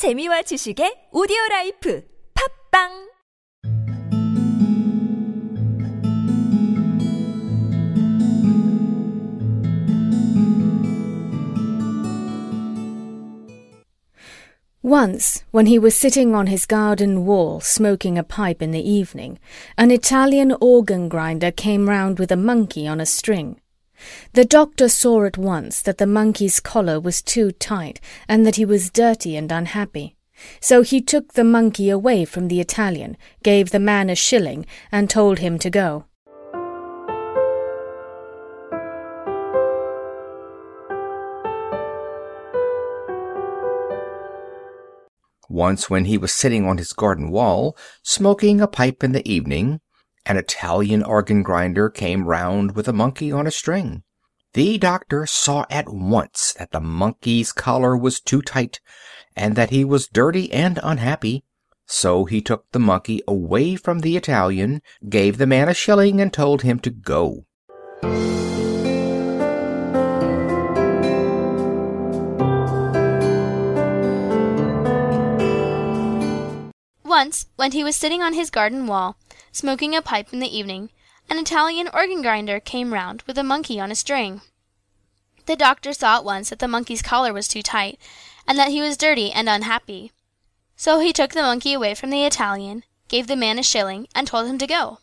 재미와 지식의 오디오 라이프 팝빵 Once, when he was sitting on his garden wall smoking a pipe in the evening, an Italian organ grinder came round with a monkey on a string. The doctor saw at once that the monkey's collar was too tight and that he was dirty and unhappy. So he took the monkey away from the Italian, gave the man a shilling, and told him to go. Once, when he was sitting on his garden wall, smoking a pipe in the evening, an Italian organ grinder came round with a monkey on a string. The doctor saw at once that the monkey's collar was too tight, and that he was dirty and unhappy. So he took the monkey away from the Italian, gave the man a shilling, and told him to go. Once, when he was sitting on his garden wall, smoking a pipe in the evening, an Italian organ grinder came round with a monkey on a string. The doctor saw at once that the monkey's collar was too tight, and that he was dirty and unhappy. So he took the monkey away from the Italian, gave the man a shilling, and told him to go.